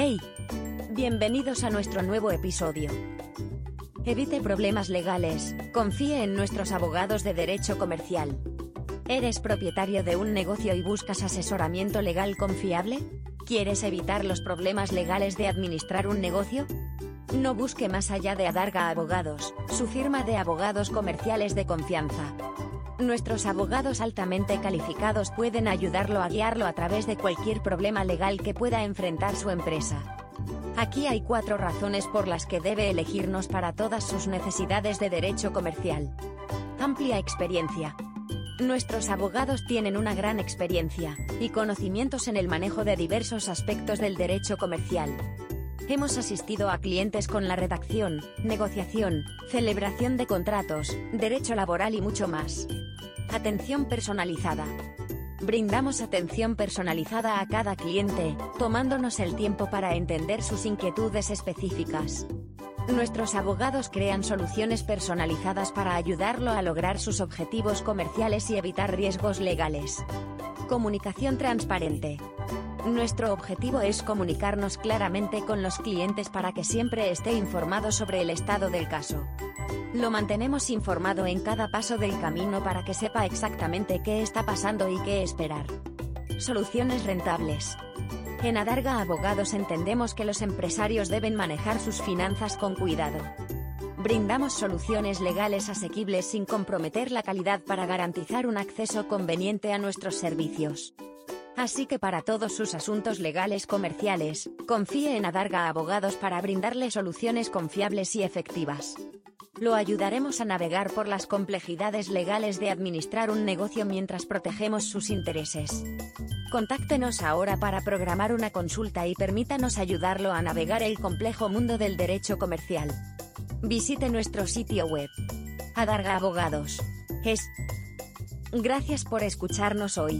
Hey, bienvenidos a nuestro nuevo episodio. Evite problemas legales, confíe en nuestros abogados de derecho comercial. ¿Eres propietario de un negocio y buscas asesoramiento legal confiable? ¿Quieres evitar los problemas legales de administrar un negocio? No busque más allá de Adarga Abogados, su firma de abogados comerciales de confianza. Nuestros abogados altamente calificados pueden ayudarlo a guiarlo a través de cualquier problema legal que pueda enfrentar su empresa. Aquí hay cuatro razones por las que debe elegirnos para todas sus necesidades de derecho comercial. Amplia experiencia. Nuestros abogados tienen una gran experiencia y conocimientos en el manejo de diversos aspectos del derecho comercial. Hemos asistido a clientes con la redacción, negociación, celebración de contratos, derecho laboral y mucho más. Atención personalizada. Brindamos atención personalizada a cada cliente, tomándonos el tiempo para entender sus inquietudes específicas. Nuestros abogados crean soluciones personalizadas para ayudarlo a lograr sus objetivos comerciales y evitar riesgos legales. Comunicación transparente. Nuestro objetivo es comunicarnos claramente con los clientes para que siempre esté informado sobre el estado del caso. Lo mantenemos informado en cada paso del camino para que sepa exactamente qué está pasando y qué esperar. Soluciones rentables. En Adarga Abogados entendemos que los empresarios deben manejar sus finanzas con cuidado. Brindamos soluciones legales asequibles sin comprometer la calidad para garantizar un acceso conveniente a nuestros servicios. Así que para todos sus asuntos legales comerciales, confíe en Adarga Abogados para brindarle soluciones confiables y efectivas. Lo ayudaremos a navegar por las complejidades legales de administrar un negocio mientras protegemos sus intereses. Contáctenos ahora para programar una consulta y permítanos ayudarlo a navegar el complejo mundo del derecho comercial. Visite nuestro sitio web. Adarga Abogados. Es. Gracias por escucharnos hoy.